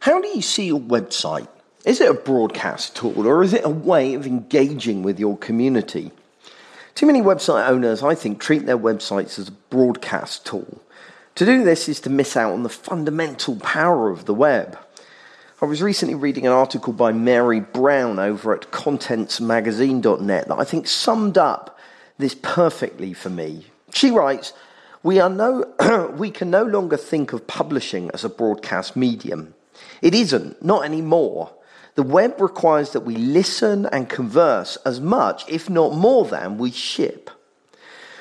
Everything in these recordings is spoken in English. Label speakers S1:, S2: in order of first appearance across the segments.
S1: How do you see your website? Is it a broadcast tool or is it a way of engaging with your community? Too many website owners, I think, treat their websites as a broadcast tool. To do this is to miss out on the fundamental power of the web. I was recently reading an article by Mandy Brown over at contentsmagazine.net that I think summed up this perfectly for me. She writes, we, are no, we can no longer think of publishing as a broadcast medium. It isn't, not anymore. The web requires that we listen and converse as much, if not more than, we ship.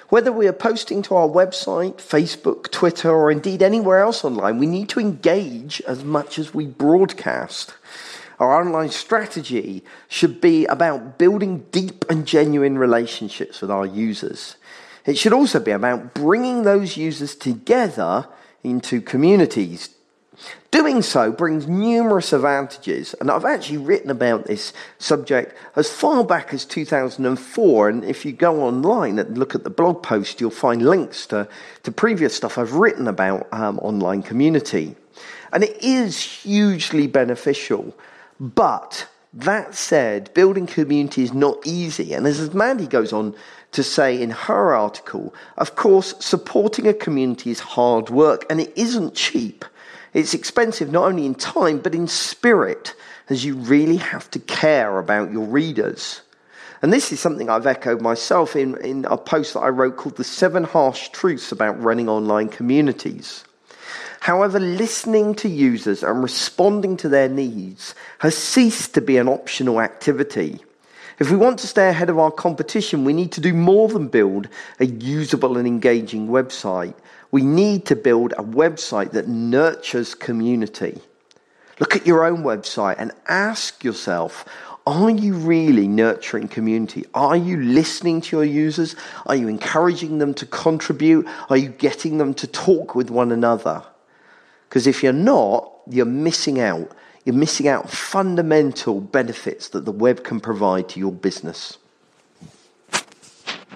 S1: Whether we are posting to our website, Facebook, Twitter, or indeed anywhere else online, we need to engage as much as we broadcast. Our online strategy should be about building deep and genuine relationships with our users. It should also be about bringing those users together into communities, Doing so brings numerous advantages, and I've actually written about this subject as far back as 2004. And if you go online and look at the blog post, you'll find links to, to previous stuff I've written about um, online community. And it is hugely beneficial. But that said, building community is not easy. And as Mandy goes on to say in her article, of course, supporting a community is hard work and it isn't cheap. It's expensive not only in time, but in spirit, as you really have to care about your readers. And this is something I've echoed myself in, in a post that I wrote called The Seven Harsh Truths About Running Online Communities. However, listening to users and responding to their needs has ceased to be an optional activity. If we want to stay ahead of our competition, we need to do more than build a usable and engaging website. We need to build a website that nurtures community. Look at your own website and ask yourself are you really nurturing community? Are you listening to your users? Are you encouraging them to contribute? Are you getting them to talk with one another? Because if you're not, you're missing out. You're missing out fundamental benefits that the web can provide to your business.